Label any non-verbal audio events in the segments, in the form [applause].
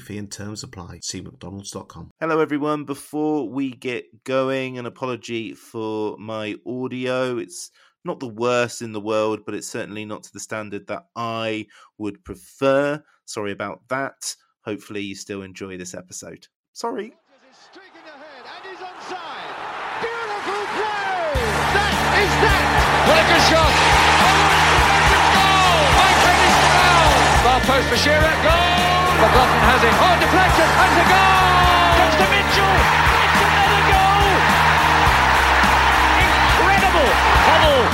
fee and terms apply. See McDonald's.com. Hello, everyone. Before we get going, an apology for my audio. It's not the worst in the world, but it's certainly not to the standard that I would prefer. Sorry about that. Hopefully, you still enjoy this episode. Sorry. Ahead, and he's onside. Beautiful play! That is that! What a shot! Post for Shearer, goal! McLaughlin has it. Oh, deflection, and a goal! Comes to Mitchell! It's another goal! Incredible! Hoddle!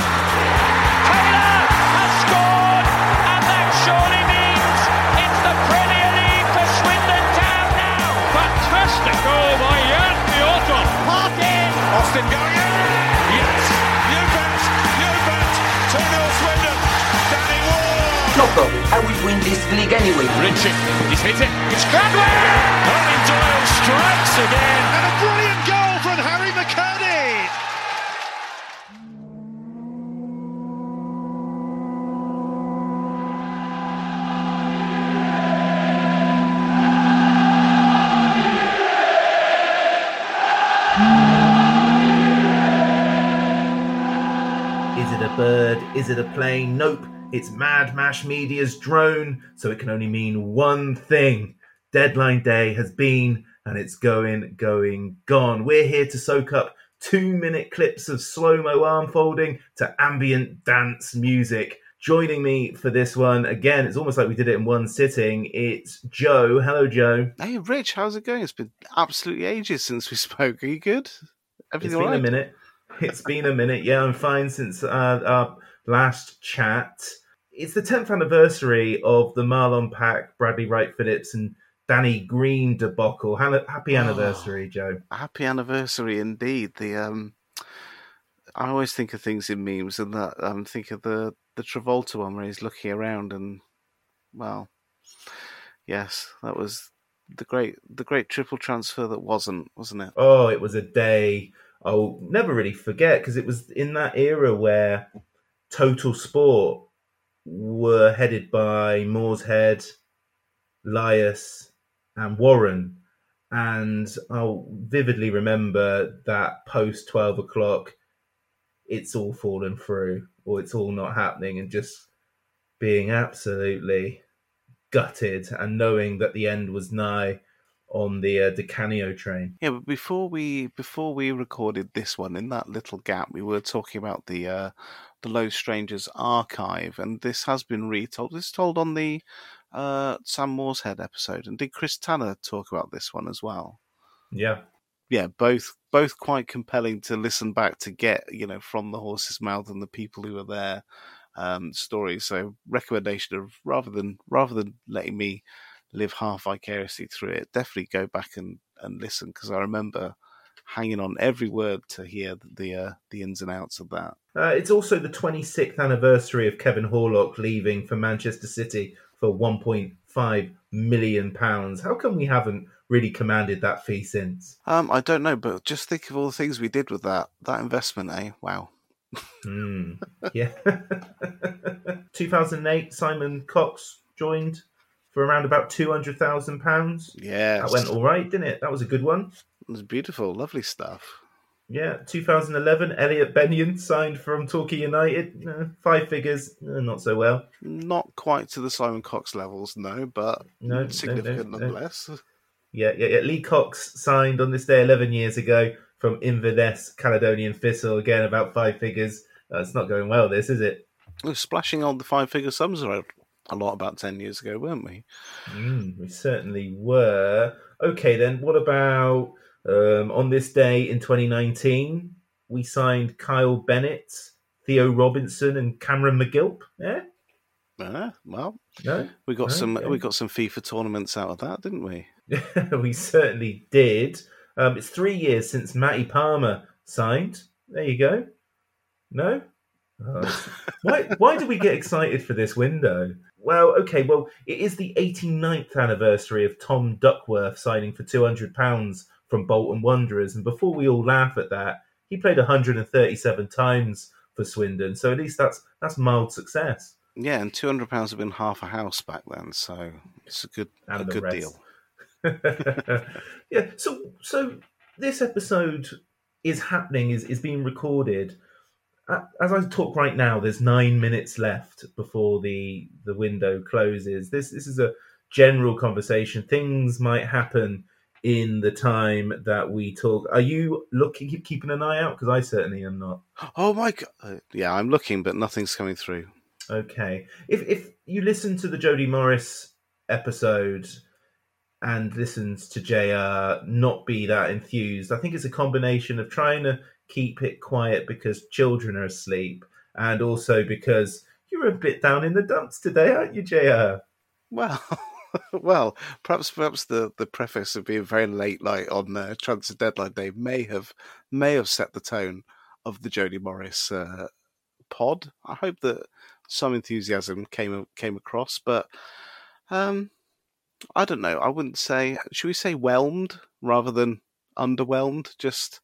Taylor has scored, and that surely means it's the Premier League for Swindon Town now! Fantastic goal by Jan Fjørtoft! Parkin! Austin going in! Yes! You bet! You bet! 2-0 Swindon! Danny Ward! No problem. I will win this league anyway. Richie, he's hit it. It's Cradwell! Owen Doyle strikes again. And a brilliant goal from Harry McKirdy. Is it a bird? Is it a plane? Nope. It's Mad Mash Media's drone, so it can only mean one thing. Deadline day has been, and it's going, going, gone. We're here to soak up two minute clips of slow mo arm folding to ambient dance music. Joining me for this one, again, it's almost like we did it in one sitting. It's Joe. Hello, Joe. Hey, Rich, how's it going? It's been absolutely ages since we [laughs] spoke. Are you good? It's been right? a minute. It's been a minute. Yeah, I'm fine since uh, our last chat. It's the 10th anniversary of the Marlon Pack, Bradley Wright Phillips, and Danny Green debacle. Ha- Happy Oh. anniversary, Joe. Happy anniversary indeed. The um, I always think of things in memes, and that um, think of the the Travolta one where he's looking around, and well, yes, that was the great the great triple transfer that wasn't, wasn't it? Oh, it was a day I'll never really forget because it was in that era where Total Sport were headed by Moorshead, Lias, and Warren. And I'll vividly remember that post 12 o'clock, it's all fallen through or it's all not happening, and just being absolutely gutted and knowing that the end was nigh on the uh, Di Canio train. Yeah, but before we before we recorded this one, in that little gap, we were talking about the uh, the Low Strangers archive, and this has been retold. This is told on the uh, Sam Moorshead episode, and did Chris Tanner talk about this one as well? Yeah. yeah, both both quite compelling to listen back to get you know from the horse's mouth and the people who were there um, stories. So recommendation of rather than rather than letting me live half vicariously through it, definitely go back and and listen because I remember hanging on every word to hear the the, uh, the ins and outs of that. Uh, it's also the 26th anniversary of Kevin Horlock leaving for Manchester City for 1.5 million pounds. How come we haven't really commanded that fee since? Um, I don't know, but just think of all the things we did with that that investment, eh? Wow. Hmm. yeah. [laughs] 2008, Simon Cox joined for around about 200,000 pounds. Yeah, That went all right, didn't it? That was a good one. It was beautiful, lovely stuff. Yeah, 2011, Elliot Benyon signed from Torquay United. Uh, five figures, uh, not so well. Not quite to the Simon Cox levels, no, but No, significant no, no. nonetheless. Yeah, yeah, yeah. Lee Cox signed on this day 11 years ago from Inverness, Caledonian Thistle. Again, about five figures. Uh, it's not going well, this, is it? We were splashing on the five figure sums around a lot about 10 years ago, weren't we? Mm, we certainly were. Okay, then, what about Um, on this day in 2019, we signed Kyle Bennett, Theo Robinson, and Cameron McGilp. Yeah, Uh, well, no, we got some Okay. we got some FIFA tournaments out of that, didn't we? [laughs] we certainly did. Um, it's three years since Matty Palmer signed. There you go. No? Oh. why, why do we get excited for this window? Well, okay, well, it is the 89th anniversary of Tom Duckworth signing for £200 from Bolton Wanderers. And before we all laugh at that, he played 137 times for Swindon. So at least that's that's mild success. Yeah, and two hundred pounds have been half a house back then, so it's a good And a good rest. deal. [laughs] yeah. So so this episode is happening. Is is being recorded. As I talk right now, there's nine minutes left before the the window closes. This this is a general conversation. Things might happen in the time that we talk. Are you looking, keep keeping an eye out? Because I certainly am not. Oh my god! Uh, yeah, I'm looking, but nothing's coming through. Okay. If if you listen to the Jody Morris episode and listens to JR not be that enthused, I think it's a combination of trying to keep it quiet because children are asleep and also because you're a bit down in the dumps today, aren't you, JR? Well, [laughs] well, perhaps perhaps the, the preface of being very late, like on uh, transfer deadline day, may have may have set the tone of the Jody Morris uh, pod. I hope that some enthusiasm came came across, but um, I don't know. I wouldn't say. Should we say whelmed rather than underwhelmed? Just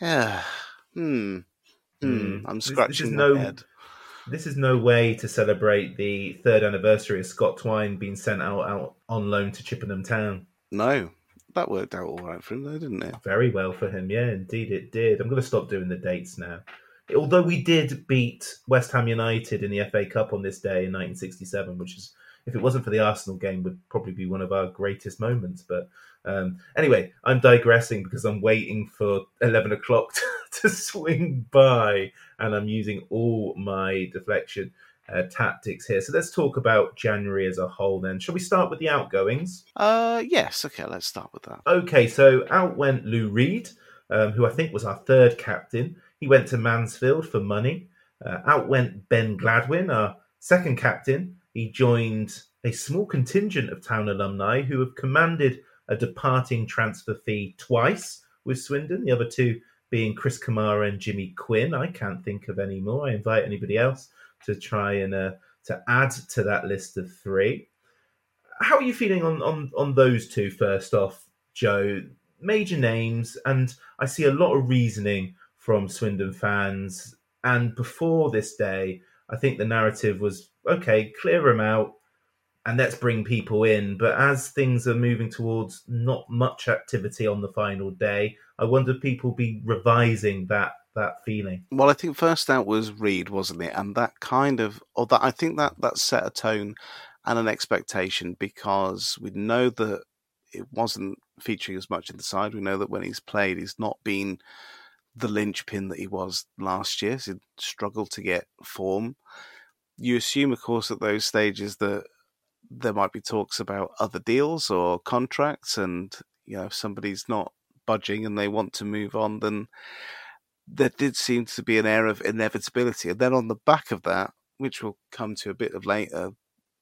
yeah. [sighs] Hmm. Hmm. Hmm. I'm This- this is scratching no- my head. This is no way to celebrate the third anniversary of Scott Twine being sent out, out on loan to Chippenham Town. No, that worked out all right for him, though, didn't it? Very well for him. Yeah, indeed it did. I'm going to stop doing the dates now. Although we did beat West Ham United in the FA Cup on this day in 1967, which is, if it wasn't for the Arsenal game, would probably be one of our greatest moments. But um, anyway, I'm digressing because I'm waiting for 11 o'clock to, [laughs] to swing by and I'm using all my deflection uh, tactics here. So let's talk about January as a whole then. Shall we start with the outgoings? Uh, yes. Okay, let's start with that. Okay, so out went Lou Reed, um, who I think was our third captain. He went to Mansfield for money. Uh, out went Ben Gladwin, our second captain. He joined a small contingent of town alumni who have commanded a departing transfer fee twice with Swindon, the other two being Chris Kamara and Jimmy Quinn. I can't think of any more. I invite anybody else to try and uh, to add to that list of three. How are you feeling on, on, on those two first off, Joe? Major names, and I see a lot of reasoning from Swindon fans. And before this day, I think the narrative was okay, clear them out and let's bring people in. But as things are moving towards not much activity on the final day, I wonder if people be revising that that feeling. Well, I think first out was Reed, wasn't it? And that kind of, or that I think that that set a tone and an expectation because we know that it wasn't featuring as much in the side. We know that when he's played, he's not been the linchpin that he was last year. So he struggled to get form. You assume, of course, at those stages that there might be talks about other deals or contracts, and you know, if somebody's not budging and they want to move on, then there did seem to be an air of inevitability. And then on the back of that, which we'll come to a bit of later,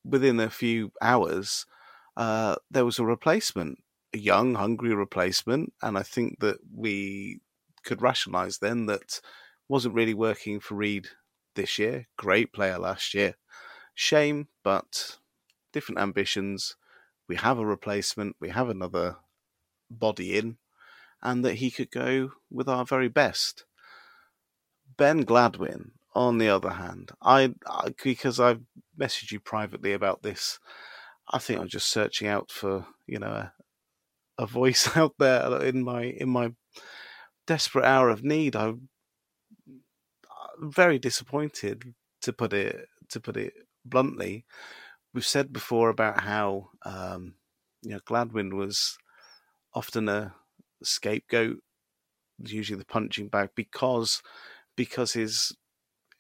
within a few hours, uh, there was a replacement, a young, hungry replacement. And I think that we could rationalise then that wasn't really working for Reed this year. Great player last year. Shame, but different ambitions. We have a replacement, we have another body in, and that he could go with our very best. Ben Gladwin, on the other hand, I, I because I've messaged you privately about this. I think I'm just searching out for you know a, a voice [laughs] out there in my in my desperate hour of need. I'm very disappointed to put it to put it bluntly. We've said before about how um, you know Gladwin was often a scapegoat, usually the punching bag, because because his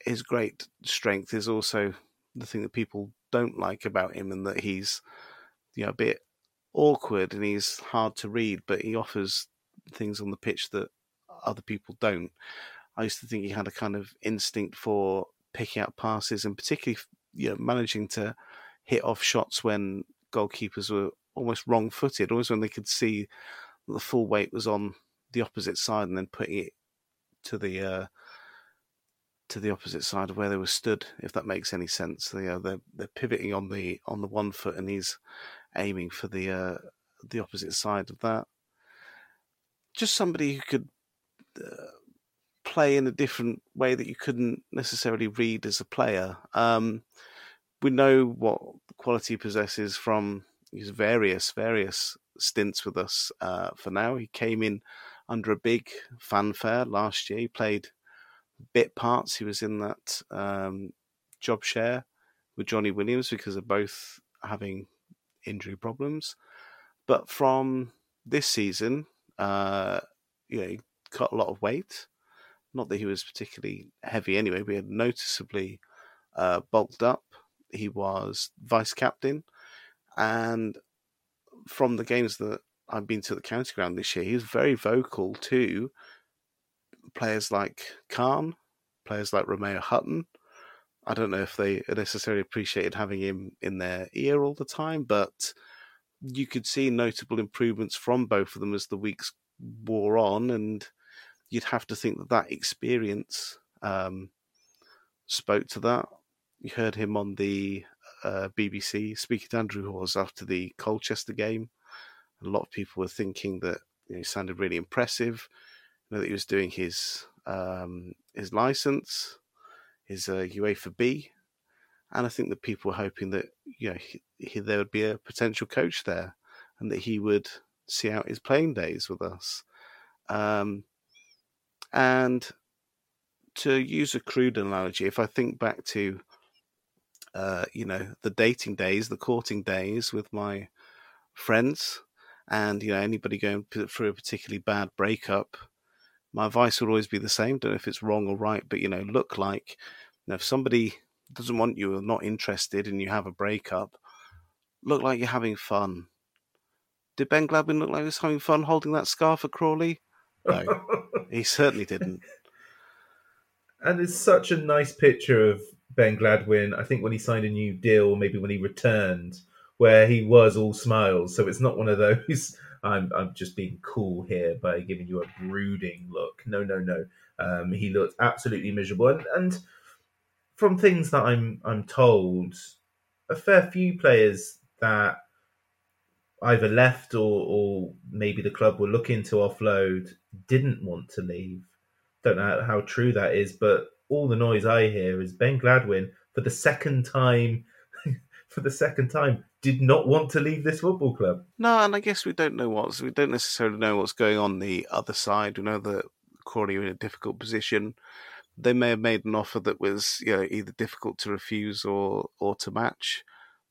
his great strength is also the thing that people don't like about him, and that he's you know a bit awkward and he's hard to read, but he offers things on the pitch that other people don't. I used to think he had a kind of instinct for picking out passes and particularly you know managing to hit off shots when goalkeepers were almost wrong footed, always when they could see the full weight was on the opposite side and then putting it to the uh, to the opposite side of where they were stood, if that makes any sense. They, uh, they're they're pivoting on the on the one foot and he's aiming for the uh, the opposite side of that. Just somebody who could uh, play in a different way that you couldn't necessarily read as a player. Um, we know what quality possesses from his various various stints with us. Uh, for now, he came in under a big fanfare last year. He played bit parts. He was in that um, job share with Jonny Williams because of both having injury problems. But from this season, uh, you know, he cut a lot of weight. Not that he was particularly heavy anyway, he had noticeably uh, bulked up. He was vice captain. And from the games that I've been to the county ground this year, he was very vocal to players like Khan, players like Romeo Hutton. I don't know if they necessarily appreciated having him in their ear all the time, but you could see notable improvements from both of them as the weeks wore on, and you'd have to think that that experience um, spoke to that. You heard him on the uh, BBC speaking to Andrew Hawes after the Colchester game. A lot of people were thinking that you know, he sounded really impressive. You know, that he was doing his um, his license, his uh, UEFA B, and I think that people were hoping that you know he, he, there would be a potential coach there, and that he would see out his playing days with us. Um, and to use a crude analogy, if I think back to uh, you know the dating days, the courting days with my friends, and you know anybody going through a particularly bad breakup, my advice would always be the same. Don't know if it's wrong or right, but you know, look like you know, if somebody doesn't want you or not interested and you have a breakup, look like you're having fun. Did Ben Gladwin look like he was having fun holding that scarf for Crawley? No, [laughs] he certainly didn't. And it's such a nice picture of Ben Gladwin. I think when he signed a new deal, maybe when he returned, where he was all smiles. So it's not one of those [laughs] I'm I'm just being cool here by giving you a brooding look. No, no, no. Um, he looked absolutely miserable, and, and from things that I'm I'm told, a fair few players that either left or, or maybe the club were looking to offload didn't want to leave. Don't know how true that is, but all the noise I hear is Ben Gladwin for the second time [laughs] for the second time did not want to leave this football club. No, and I guess we don't know what's we don't necessarily know what's going on the other side. We know that Crawley are in a difficult position. They may have made an offer that was you know, either difficult to refuse or or to match.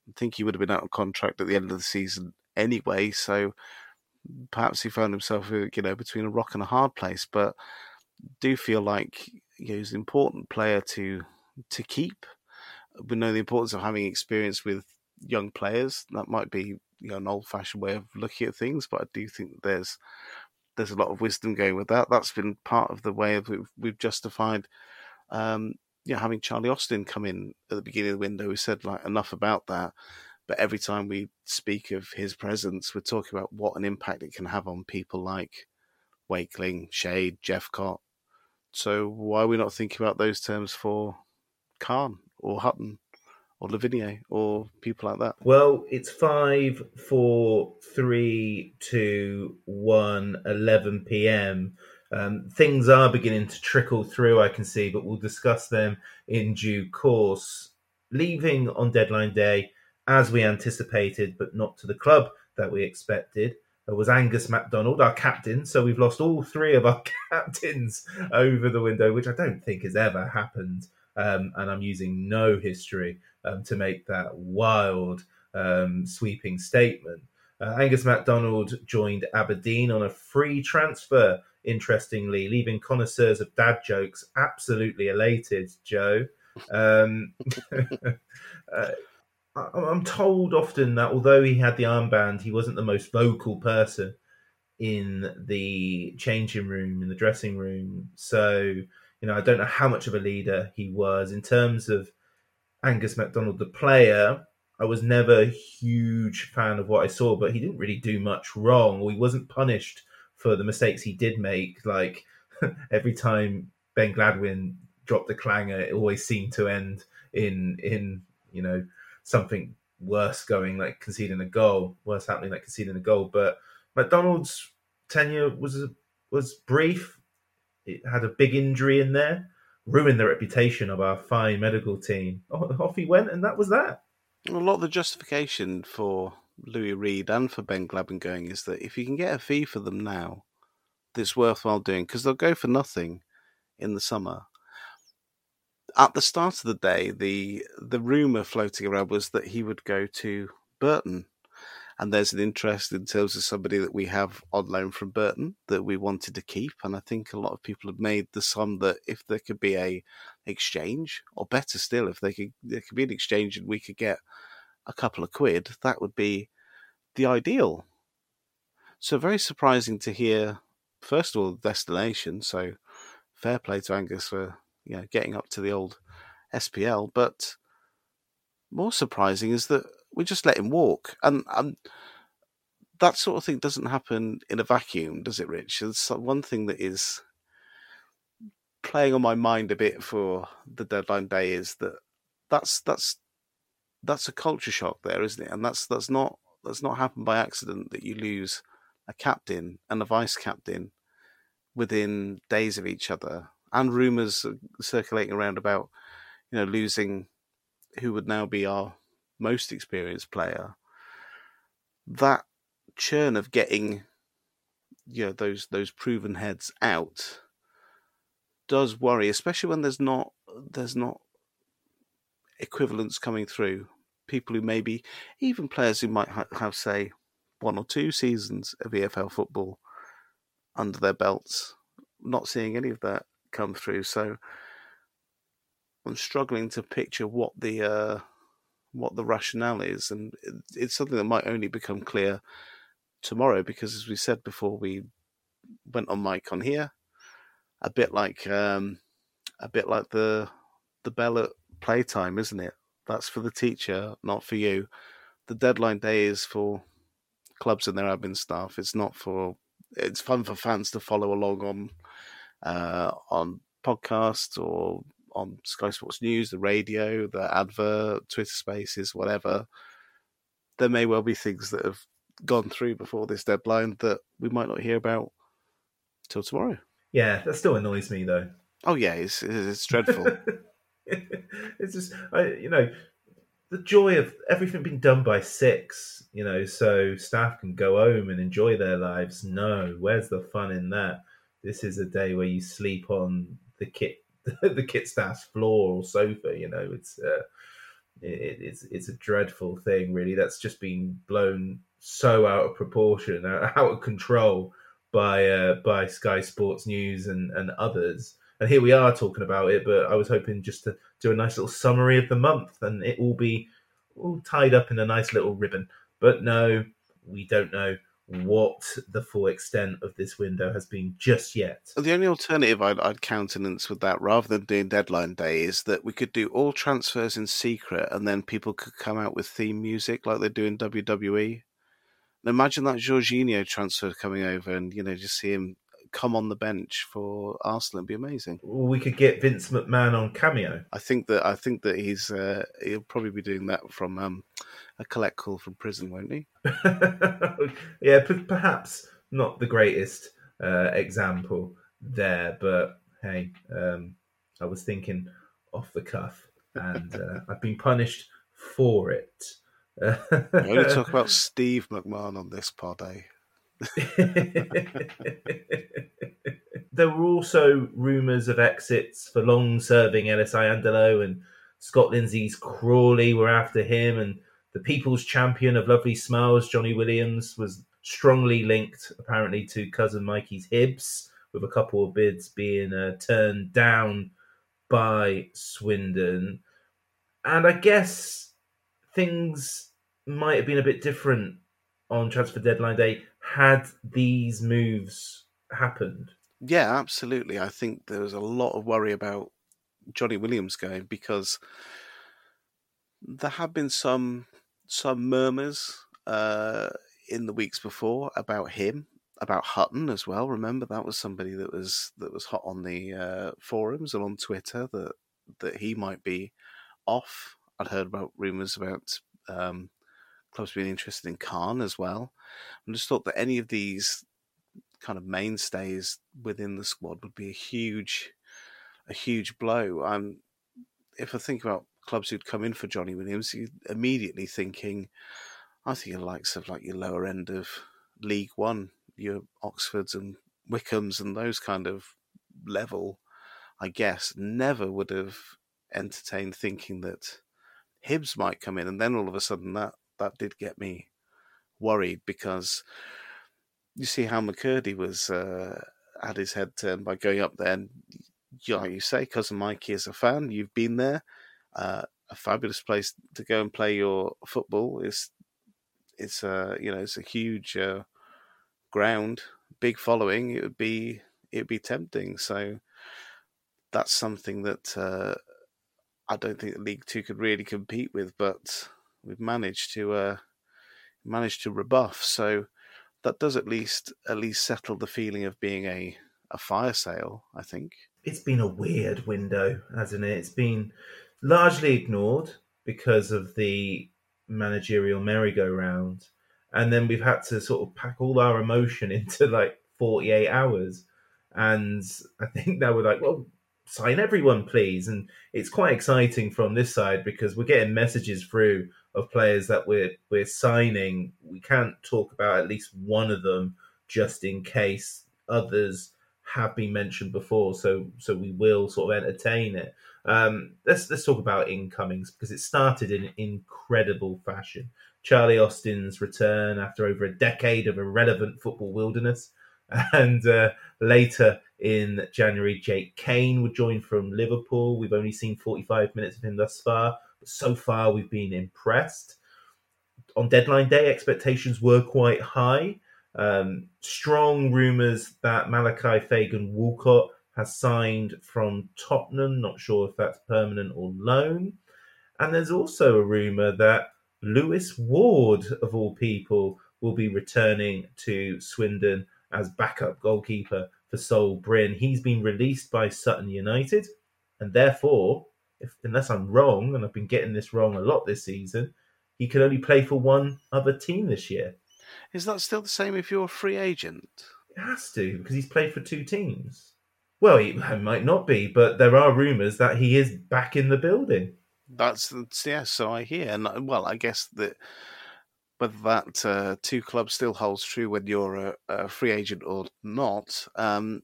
I think he would have been out of contract at the end of the season anyway, so perhaps he found himself uh, you know between a rock and a hard place. But do feel like you know, he's an important player to to keep. We know the importance of having experience with young players. That might be you know, an old fashioned way of looking at things, but I do think there's there's a lot of wisdom going with that. That's been part of the way of we've, we've justified, um, you know, having Charlie Austin come in at the beginning of the window. We said like enough about that, but every time we speak of his presence, we're talking about what an impact it can have on people like Wakeling, Shade, Jephcott. So why are we not thinking about those terms for Khan or Hutton or Lavinier or people like that? Well, it's five, four, three, two, one, 11 p.m. Um, things are beginning to trickle through, I can see, but we'll discuss them in due course. Leaving on deadline day, as we anticipated, but not to the club that we expected, was Angus MacDonald, our captain. So we've lost all three of our [laughs] captains over the window, which I don't think has ever happened. Um, and I'm using no history um, to make that wild, um, sweeping statement. Uh, Angus MacDonald joined Aberdeen on a free transfer, interestingly, leaving connoisseurs of dad jokes absolutely elated, Joe. Um, [laughs] uh, I'm told often that although he had the armband, he wasn't the most vocal person in the changing room, in the dressing room. So, you know, I don't know how much of a leader he was in terms of Angus MacDonald, the player. I was never a huge fan of what I saw, but he didn't really do much wrong, or he wasn't punished for the mistakes he did make. Like [laughs] every time Ben Gladwin dropped a clanger, it always seemed to end in in you know something worse going, like conceding a goal, worse happening, like conceding a goal. But MacDonald's tenure was was brief. It had a big injury in there, ruined the reputation of our fine medical team. Off he went, and that was that. A lot of the justification for Louis Reed and for Ben Gladwin going is that if you can get a fee for them now, that's worthwhile doing because they'll go for nothing in the summer. At the start of the day, the the rumor floating around was that he would go to Burton, and there's an interest in terms of somebody that we have on loan from Burton that we wanted to keep, and I think a lot of people have made the sum that if there could be a exchange, or better still, if they could there could be an exchange and we could get a couple of quid, that would be the ideal. So very surprising to hear first of all, the destination. So fair play to Angus for you know getting up to the old SPL. But more surprising is that we just let him walk, and um, that sort of thing doesn't happen in a vacuum, does it, Rich? It's one thing that is playing on my mind a bit for the deadline day is that that's that's that's a culture shock there, isn't it? And that's that's not that's not happened by accident that you lose a captain and a vice captain within days of each other, and rumours circulating around about you know losing who would now be our most experienced player. That churn of getting you know those those proven heads out does worry, especially when there's not there's not equivalents coming through. People who maybe even players who might ha- have say one or two seasons of EFL football under their belts. Not seeing any of that come through, so I'm struggling to picture what the uh, what the rationale is, and it's something that might only become clear tomorrow because, as we said before, we went on mic on here, a bit like um, a bit like the the bell at playtime, isn't it? That's for the teacher, not for you. The deadline day is for clubs and their admin staff. It's not for. It's fun for fans to follow along on Uh, on podcasts or on Sky Sports News, the radio, the advert, Twitter Spaces, whatever. There may well be things that have gone through before this deadline that we might not hear about till tomorrow. Yeah, that still annoys me though. Oh yeah, it's it's dreadful. [laughs] it's just I, you know the joy of everything being done by six, you know, so staff can go home and enjoy their lives. No, where's the fun in that? This is a day where you sleep on the kit, [laughs] the kit staff's floor or sofa. You know, it's uh, it, it's it's a dreadful thing, really. That's just been blown so out of proportion, out of control by uh, by Sky Sports News and and others and here we are talking about it. But I was hoping just to do a nice little summary of the month, and it will be all tied up in a nice little ribbon. But no, we don't know what the full extent of this window has been just yet. The only alternative I'd, I'd countenance with that, rather than doing deadline day, is that we could do all transfers in secret, and then people could come out with theme music like they do in WWE. imagine that Jorginho transfer coming over, and you know, just see him come on the bench for Arsenal and be amazing. We could get Vince McMahon on cameo. I think that I think that he's uh, he'll probably be doing that from um, a collect call from prison, won't he? [laughs] yeah, p- perhaps not the greatest uh, example there, but hey, um, I was thinking off the cuff, and [laughs] uh, I've been punished for it. we only talk [laughs] about Steve McMahon on this pod, eh? [laughs] there were also rumours of exits for long serving Ellis Iandolo and Scott Lindsey's Crawley were after him, and the people's champion of lovely smiles, Jonny Williams, was strongly linked apparently to cousin Mikey's Hibs, with a couple of bids being uh, turned down by Swindon. And I guess things might have been a bit different on transfer deadline day had these moves happened. Yeah, absolutely. I think there was a lot of worry about Jonny Williams going because there have been some some murmurs uh, in the weeks before about him, about Hutton as well. Remember that was somebody that was that was hot on the uh, forums and on Twitter that that he might be off. I'd heard about rumours about um, clubs being interested in Khan as well. I just thought that any of these kind of mainstays within the squad would be a huge, a huge blow. Um, if I think about clubs who'd come in for Jonny Williams, you immediately thinking, I think the likes of like your lower end of League One, your Oxfords and Wycombes and those kind of level, I guess, never would have entertained thinking that Hibs might come in, and then all of a sudden that that did get me worried because you see how McKirdy was uh, had his head turned by going up there, and like you say, cousin Mikey is a fan. You've been there, uh, a fabulous place to go and play your football. It's it's a you know it's a huge uh, ground, big following. It would be it would be tempting. So that's something that uh, I don't think League Two could really compete with, but we've managed to uh, managed to rebuff. So that does at least at least settle the feeling of being a a fire sale. I think It's been a weird window, hasn't it? It's been largely ignored because of the managerial merry-go-round, and then we've had to sort of pack all our emotion [laughs] into like 48 hours. And I think now we're like, well, sign everyone, please. And it's quite exciting from this side because we're getting messages through of players that we're we're signing. We can't talk about at least one of them just in case others have been mentioned before. So so we will sort of entertain it. Um, let's let's talk about incomings because it started in incredible fashion. Charlie Austin's return after over a decade of irrelevant football wilderness, [laughs] and uh, later in January, Jake Cain would join from Liverpool. We've only seen 45 minutes of him thus far, but so far we've been impressed. On deadline day, expectations were quite high. Um, strong rumours that Malachi Fagan Walcott has signed from Tottenham. Not sure if that's permanent or loan. And there's also a rumour that Lewis Ward, of all people, will be returning to Swindon as backup goalkeeper for Sol Brynn. He's been released by Sutton United, and therefore, if unless I'm wrong, and I've been getting this wrong a lot this season, he can only play for one other team this year. is that still the same if you're a free agent? It has to because he's played for two teams. Well, he might not be, but there are rumours that he is back in the building. That's that's- yeah. So I hear, and well, I guess that whether that uh, two clubs still holds true when you're a, a free agent or not, um,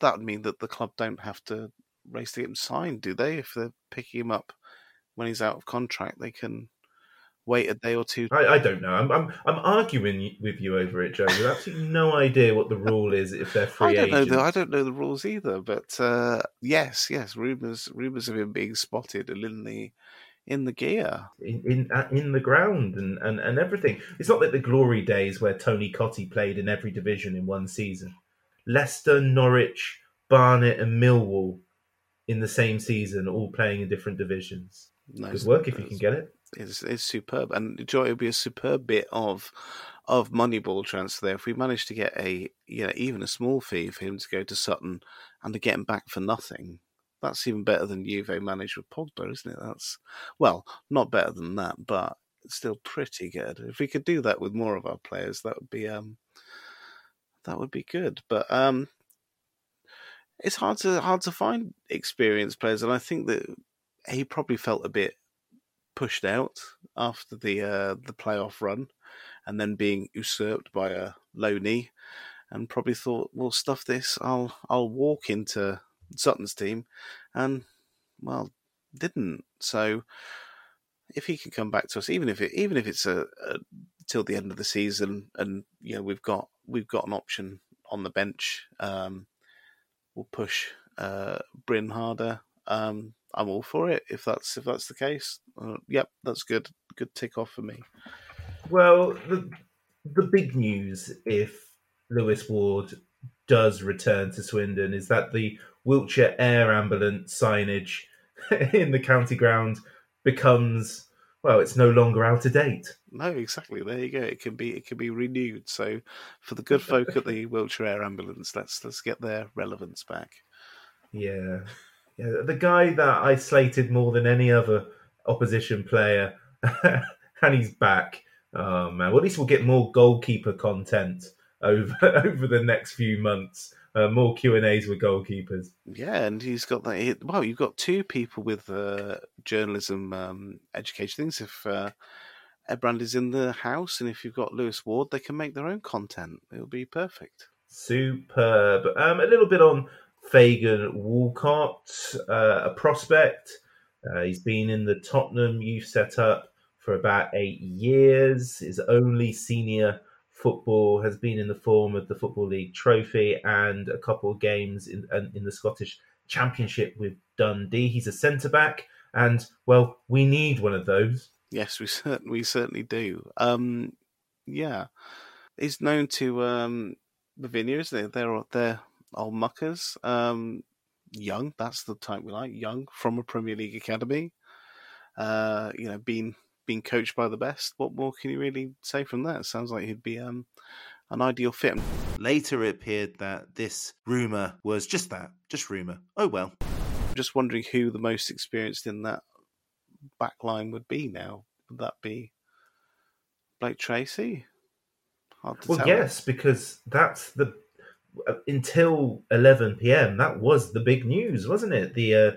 that would mean that the club don't have to race to get him signed, do they? If they're picking him up when he's out of contract, they can wait a day or two. I, I don't know. I'm, I'm I'm arguing with you over it, Joe. With absolutely no idea what the [laughs] rule is if they're free I don't agents. know. The, I don't know the rules either, but uh, yes, yes, rumors rumors of him being spotted in the in the gear. in in, uh, in the ground and, and, and everything. It's not like the glory days where Tony Cottee played in every division in one season. Leicester, Norwich, Barnet, and Millwall in the same season, all playing in different divisions. No, Good work if you can get it. It's, it's superb, and Joy it would be a superb bit of of Moneyball transfer there if we managed to get a you know even a small fee for him to go to Sutton and to get him back for nothing. That's even better than Juve managed with Pogba, isn't it? That's well, not better than that, but still pretty good. If we could do that with more of our players, that would be um that would be good. But um it's hard to hard to find experienced players, and I think that he probably felt a bit pushed out after the uh, the playoff run, and then being usurped by a low knee, and probably thought, "Well, stuff this. I'll I'll walk into Sutton's team," and well, didn't. So if he can come back to us, even if it even if it's a, a till the end of the season, and you know we've got we've got an option on the bench, um, we'll push uh, Brynn harder. Um, I'm all for it if that's if that's the case. Uh, yep, that's good. Good tick off for me. Well, the the big news, if Lewis Ward does return to Swindon is that the Wiltshire Air Ambulance signage [laughs] in the county ground becomes well, it's no longer out of date. No, exactly. There you go. It can be it can be renewed. So for the good folk at the Wiltshire Air Ambulance, let's let's get their relevance back. Yeah, yeah. The guy that I slated more than any other opposition player, [laughs] and he's back. Oh man! Well, at least we'll get more goalkeeper content over [laughs] over the next few months. Uh, more Q and A's with goalkeepers. Yeah, and he's got that. Well, you've got two people with uh, journalism um, education things. If uh, Ebrand is in the house, and if you've got Lewis Ward, they can make their own content. It'll be perfect. Superb. Um, a little bit on Fagan Walcott, uh, a prospect. Uh, he's been in the Tottenham youth setup for about eight years. His only senior football has been in the form of the Football League Trophy and a couple of games in in the Scottish Championship with Dundee. He's a centre back, and well, we need one of those. Yes, we certainly we certainly do. Um, yeah, he's known to um, Lavinier, isn't he? They're they're old muckers. Um, young, that's the type we like. Young from a Premier League academy. Uh, you know, being being coached by the best. What more can you really say from that? sounds like he'd be um, an ideal fit. Later, it appeared that this rumor was just that, just rumor. Oh well. Just wondering who the most experienced in that back line would be now. Would that be Blake Tracy? Hard to say. Well, tell. yes, because that's the uh, until 11 p.m. That was the big news, wasn't it? The uh,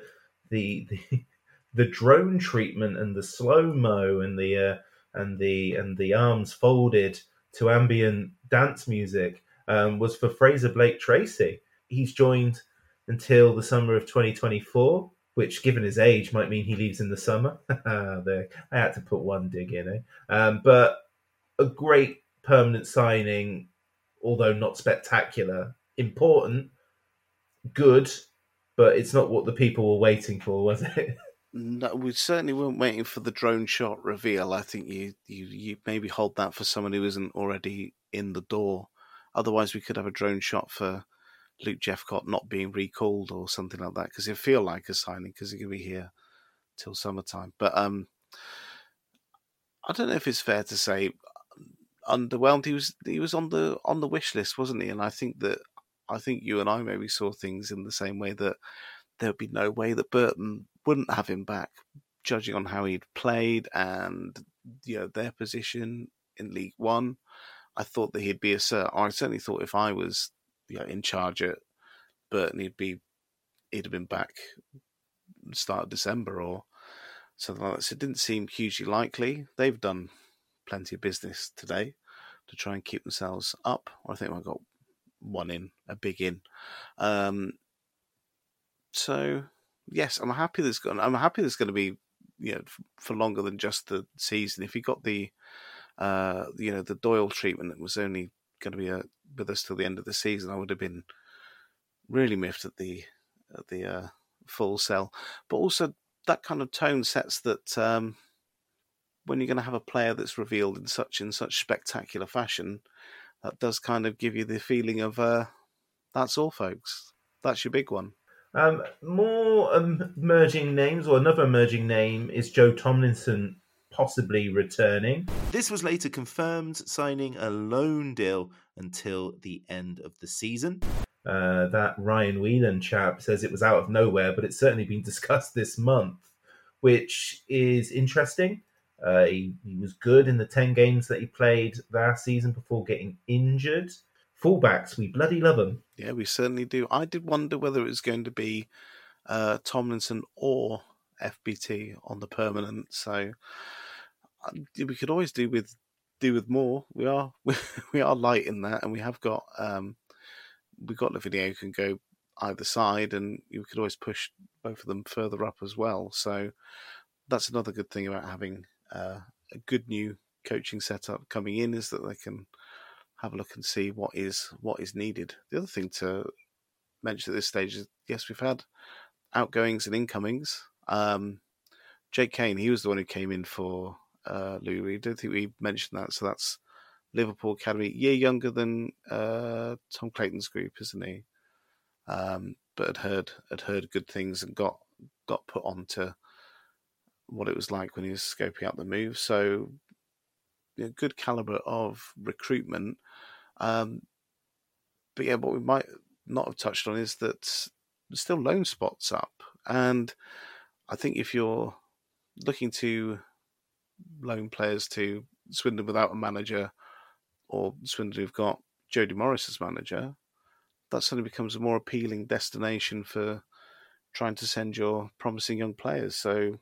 the the the drone treatment and the slow mo and the uh, and the and the arms folded to ambient dance music um, was for Frazer Blake Tracy. He's joined until the summer of 2024, which, given his age, might mean he leaves in the summer. [laughs] I had to put one dig in eh? um, but a great permanent signing, although not spectacular, important, good, but it's not what the people were waiting for, was it? [laughs] No, we certainly weren't waiting for the drone shot reveal. I think you, you, you maybe hold that for someone who isn't already in the door. Otherwise, we could have a drone shot for Luke Jephcott not being recalled or something like that because it feel like a signing because he could be here till summertime. But um, I don't know if it's fair to say underwhelmed. He was he was on the on the wish list, wasn't he? And I think that I think you and I maybe saw things in the same way that there would be no way that Burton wouldn't have him back, judging on how he'd played and you know their position in League One. I thought that he'd be a cert. I certainly thought if I was you know, in charge at Burton, he'd be he'd have been back start of December or something like that. So it didn't seem hugely likely. They've done plenty of business today to try and keep themselves up. I think I got one in, a big in. Um, so yes, I'm happy there's going. I'm happy there's going to be you know for longer than just the season. If he got the uh, you know the Doyle treatment that was only going to be uh, with us till the end of the season, I would have been really miffed at the at the uh, full sell. But also that kind of tone sets that um, when you're going to have a player that's revealed in such in such spectacular fashion, that does kind of give you the feeling of uh, that's all, folks. That's your big one. Um, more emerging names, or another emerging name is Joe Tomlinson possibly returning. This was later confirmed, signing a loan deal until the end of the season. Uh, that Ryan Whelan chap says it was out of nowhere, but it's certainly been [laughs] discussed this month, which is interesting. Uh, he, he was good in the 10 games that he played last season before getting injured fullbacks. We bloody love them. Yeah, we certainly do. I did wonder whether it was going to be uh, Tomlinson or FBT on the permanent. So uh, we could always do with do with more. We are [laughs] we are light in that, and we have got um, we got the video can go either side, and you could always push both of them further up as well. So that's another good thing about having uh, a good new coaching setup coming in is that they can have a look and see what is what is needed. The other thing to mention at this stage is yes, we've had outgoings and incomings. Um, Jake Cain, he was the one who came in for uh, Louis. I don't think we mentioned that, so that's Liverpool Academy, year younger than uh, Tom Clayton's group, isn't he? Um, but had heard had heard good things and got got put onto what it was like when he was scoping out the move. So, know, good caliber of recruitment. Um, but yeah, what we might not have touched on is that there's still loan spots up, and I think if you're looking to loan players to Swindon without a manager, or Swindon who've got Jody Morris as manager, that suddenly becomes a more appealing destination for trying to send your promising young players. So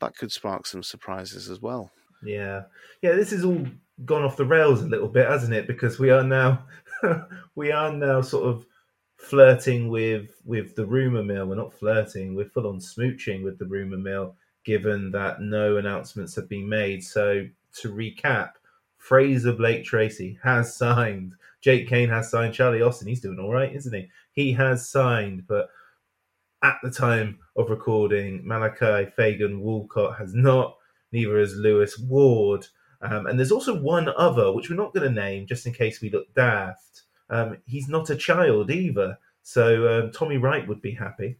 that could spark some surprises as well. Yeah, yeah. This is all gone off the rails a little bit, hasn't it? Because we are now, [laughs] we are now sort of flirting with with the rumor mill. We're not flirting; we're full on smooching with the rumor mill. Given that no announcements have been made, so to recap, Frazer Blake Tracy has signed. Jake Cain has signed. Charlie Austin, he's doing all right, isn't he? He has signed, but at the time of recording, Malachi Fagan Walcott has not. Neither has Lewis Ward. Um, and there's also one other, which we're not going to name just in case we look daft. Um, he's not a child either. So um, Tommy Wright would be happy.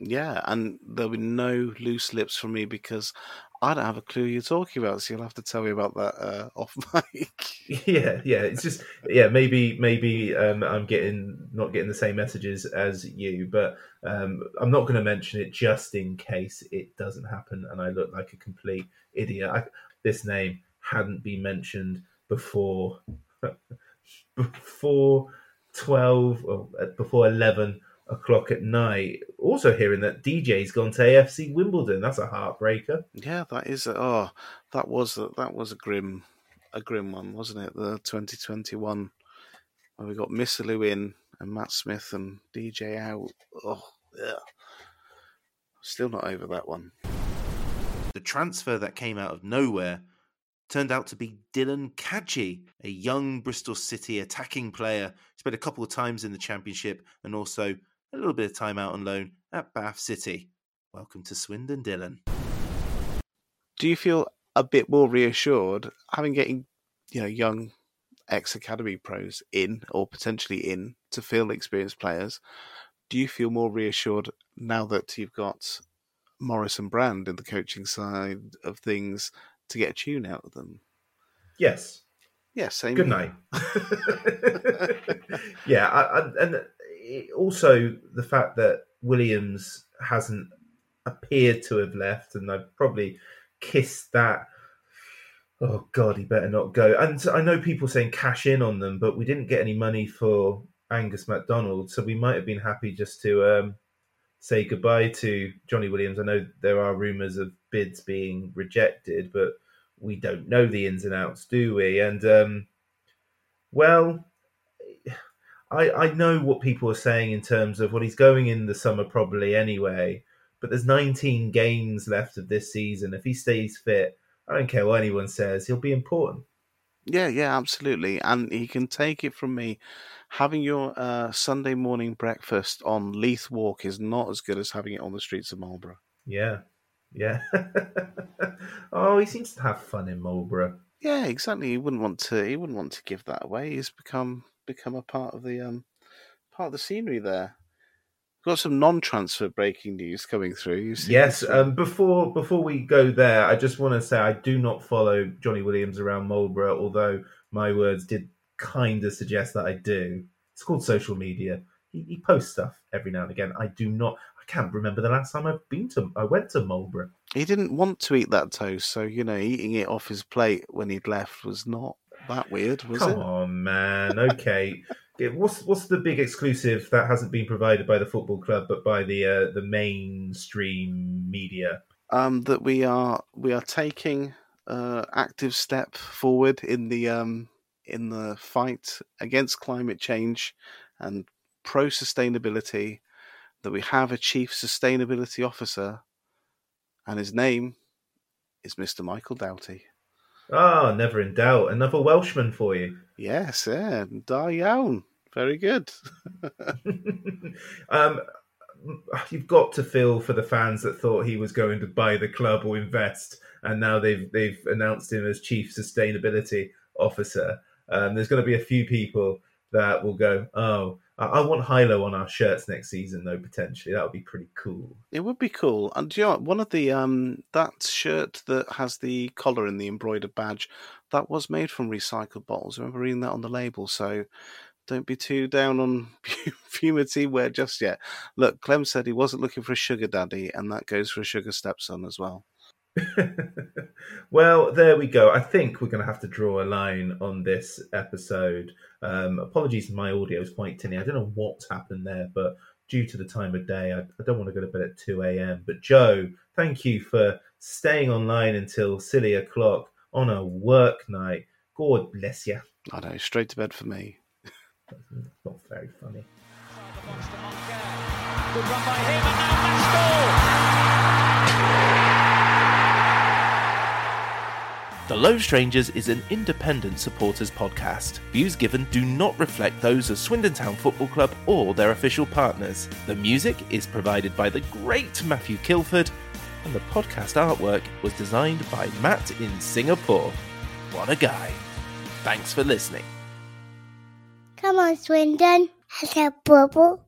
Yeah, and there'll be no loose lips from me because I don't have a clue you're talking about. So you'll have to tell me about that uh, [laughs] off mic. Yeah, yeah. It's just yeah. Maybe maybe um, I'm getting not getting the same messages as you, but um, I'm not going to mention it just in case it doesn't happen and I look like a complete idiot. I, this name hadn't been mentioned before [laughs] before twelve or uh, before eleven o'clock at night. Also hearing that DJ's gone to AFC Wimbledon. That's a heartbreaker. Yeah, that is. A, oh, that was a, that was a grim, a grim one, wasn't it? The 2021 where we got Missilou in and Matt Smith and DJ out. Oh, yeah. Still not over that one. The transfer that came out of nowhere turned out to be Dylan Kadji, a young Bristol City attacking player. Spent a couple of times in the Championship and also a little bit of time out on loan at Bath City. Welcome to Swindon, Dylan. Do you feel a bit more reassured having getting, you know, young ex academy pros in or potentially in to fill experienced players? Do you feel more reassured now that you've got Morris and Brand in the coaching side of things to get a tune out of them? Yes. Yeah, same. Good night. [laughs] yeah, I, I, and also the fact that Williams hasn't appeared to have left, and I've probably kissed that. Oh God, he better not go. And I know people saying cash in on them, but we didn't get any money for Angus MacDonald, so we might have been happy just to um, say goodbye to Jonny Williams. I know there are rumours of bids being rejected, but we don't know the ins and outs, do we? And um, well, I I know what people are saying in terms of well, he's going in the summer probably anyway. But there's 19 games left of this season. If he stays fit, I don't care what anyone says, he'll be important. Yeah, yeah, absolutely. And he can take it from me. Having your uh, Sunday morning breakfast on Leith Walk is not as good as having it on the streets of Marlborough. Yeah, yeah. [laughs] oh, he seems to have fun in Marlborough. Yeah, exactly. He wouldn't want to. He wouldn't want to give that away. He's become become a part of the um part of the scenery there. Got some non-transfer breaking news coming through. Yes. Um, before before we go there, I just want to say I do not follow Jonny Williams around Marlborough, although my words did kind of suggest that I do. It's called social media. He, he posts stuff every now and again. I do not. I can't remember the last time I've been to. I went to Marlborough. he didn't want to eat that toast, so you know, eating it off his plate when he'd left was not that weird, was Come it? on, man. Okay. [laughs] What's what's the big exclusive that hasn't been provided by the football club but by the uh, the mainstream media? um, that we are we are taking uh, active step forward in the um, in the fight against climate change and pro sustainability. That we have a chief sustainability officer, and his name is Mr. Michael Doughty. Ah, never in doubt. Another Welshman for you. Yes, yeah, da. Very good. [laughs] um, you've got to feel for the fans that thought he was going to buy the club or invest, and now they've they've announced him as chief sustainability officer, um, there's going to be a few people that will go, "Oh, I, I want Hilo on our shirts next season, though. Potentially, that would be pretty cool." It would be cool. And do you know what? One of the um that shirt that has the collar and the embroidered badge, that was made from recycled bottles. I remember reading that on the label. So don't be too down on [laughs] Puma teamwear just yet. Look, Clem said he wasn't looking for a sugar daddy, and that goes for a sugar stepson as well. [laughs] well, there we go. I think we're going to have to draw a line on this episode. Um, apologies, my audio is quite tinny. I don't know what's happened there, but due to the time of day, I, I don't want to go to bed at 2 a.m. But Joe, thank you for staying online until silly o'clock on a work night. God bless you. I know, straight to bed for me. Not very funny. Good run by him, and now The Low Strangers is an independent supporters podcast. Views given do not reflect those of Swindon Town Football Club or their official partners. The music is provided by the great Matthew Kilford, and the podcast artwork was designed by Matt in Singapore. What a guy. Thanks for listening. Come on, Swindon. Has a bubble.